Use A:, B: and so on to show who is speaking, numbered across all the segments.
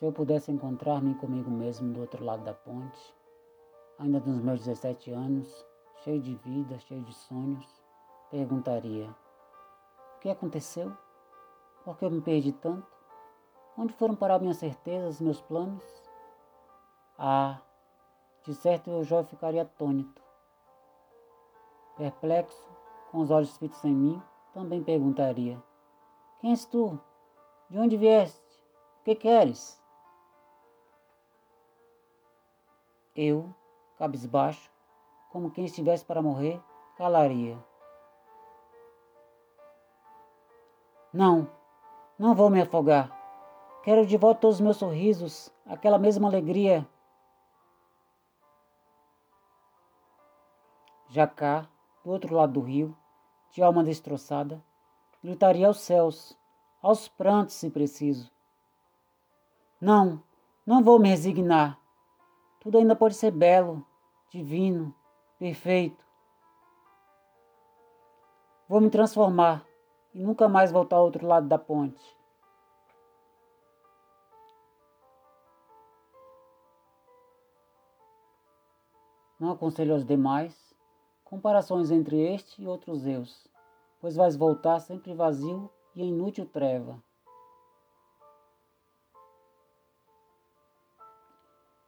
A: Se eu pudesse encontrar-me comigo mesmo do outro lado da ponte, ainda nos meus 17 anos, cheio de vida, cheio de sonhos, perguntaria: O que aconteceu? Por que eu me perdi tanto? Onde foram parar minhas certezas, meus planos? Ah, de certo eu já ficaria atônito. Perplexo, com os olhos fitos em mim, também perguntaria: Quem és tu? De onde vieste? O que queres? Eu, cabisbaixo, como quem estivesse para morrer, calaria. Não, não vou me afogar. Quero de volta todos os meus sorrisos, aquela mesma alegria. Jacá, do outro lado do rio, de alma destroçada, gritaria aos céus, aos prantos se preciso. Não, não vou me resignar. Tudo ainda pode ser belo, divino, perfeito. Vou me transformar e nunca mais voltar ao outro lado da ponte. Não aconselho aos demais comparações entre este e outros eus, pois vais voltar sempre vazio e inútil treva.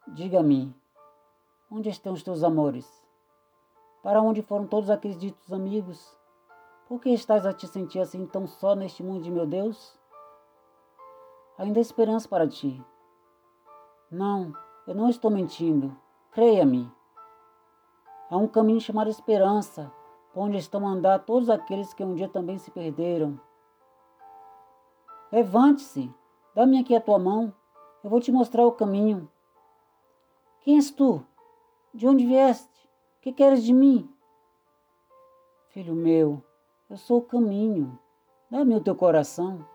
A: Diga-me, onde estão os teus amores? Para onde foram todos aqueles ditos amigos? Por que estás a te sentir assim tão só neste mundo de meu Deus? Ainda há esperança para ti. Não, eu não estou mentindo. Creia-me. Há um caminho chamado esperança, onde estão a andar todos aqueles que um dia também se perderam. Levante-se, dá-me aqui a tua mão, eu vou te mostrar o caminho. Quem és tu? De onde vieste? O que queres de mim? Filho meu, eu sou o caminho. Dá-me o teu coração.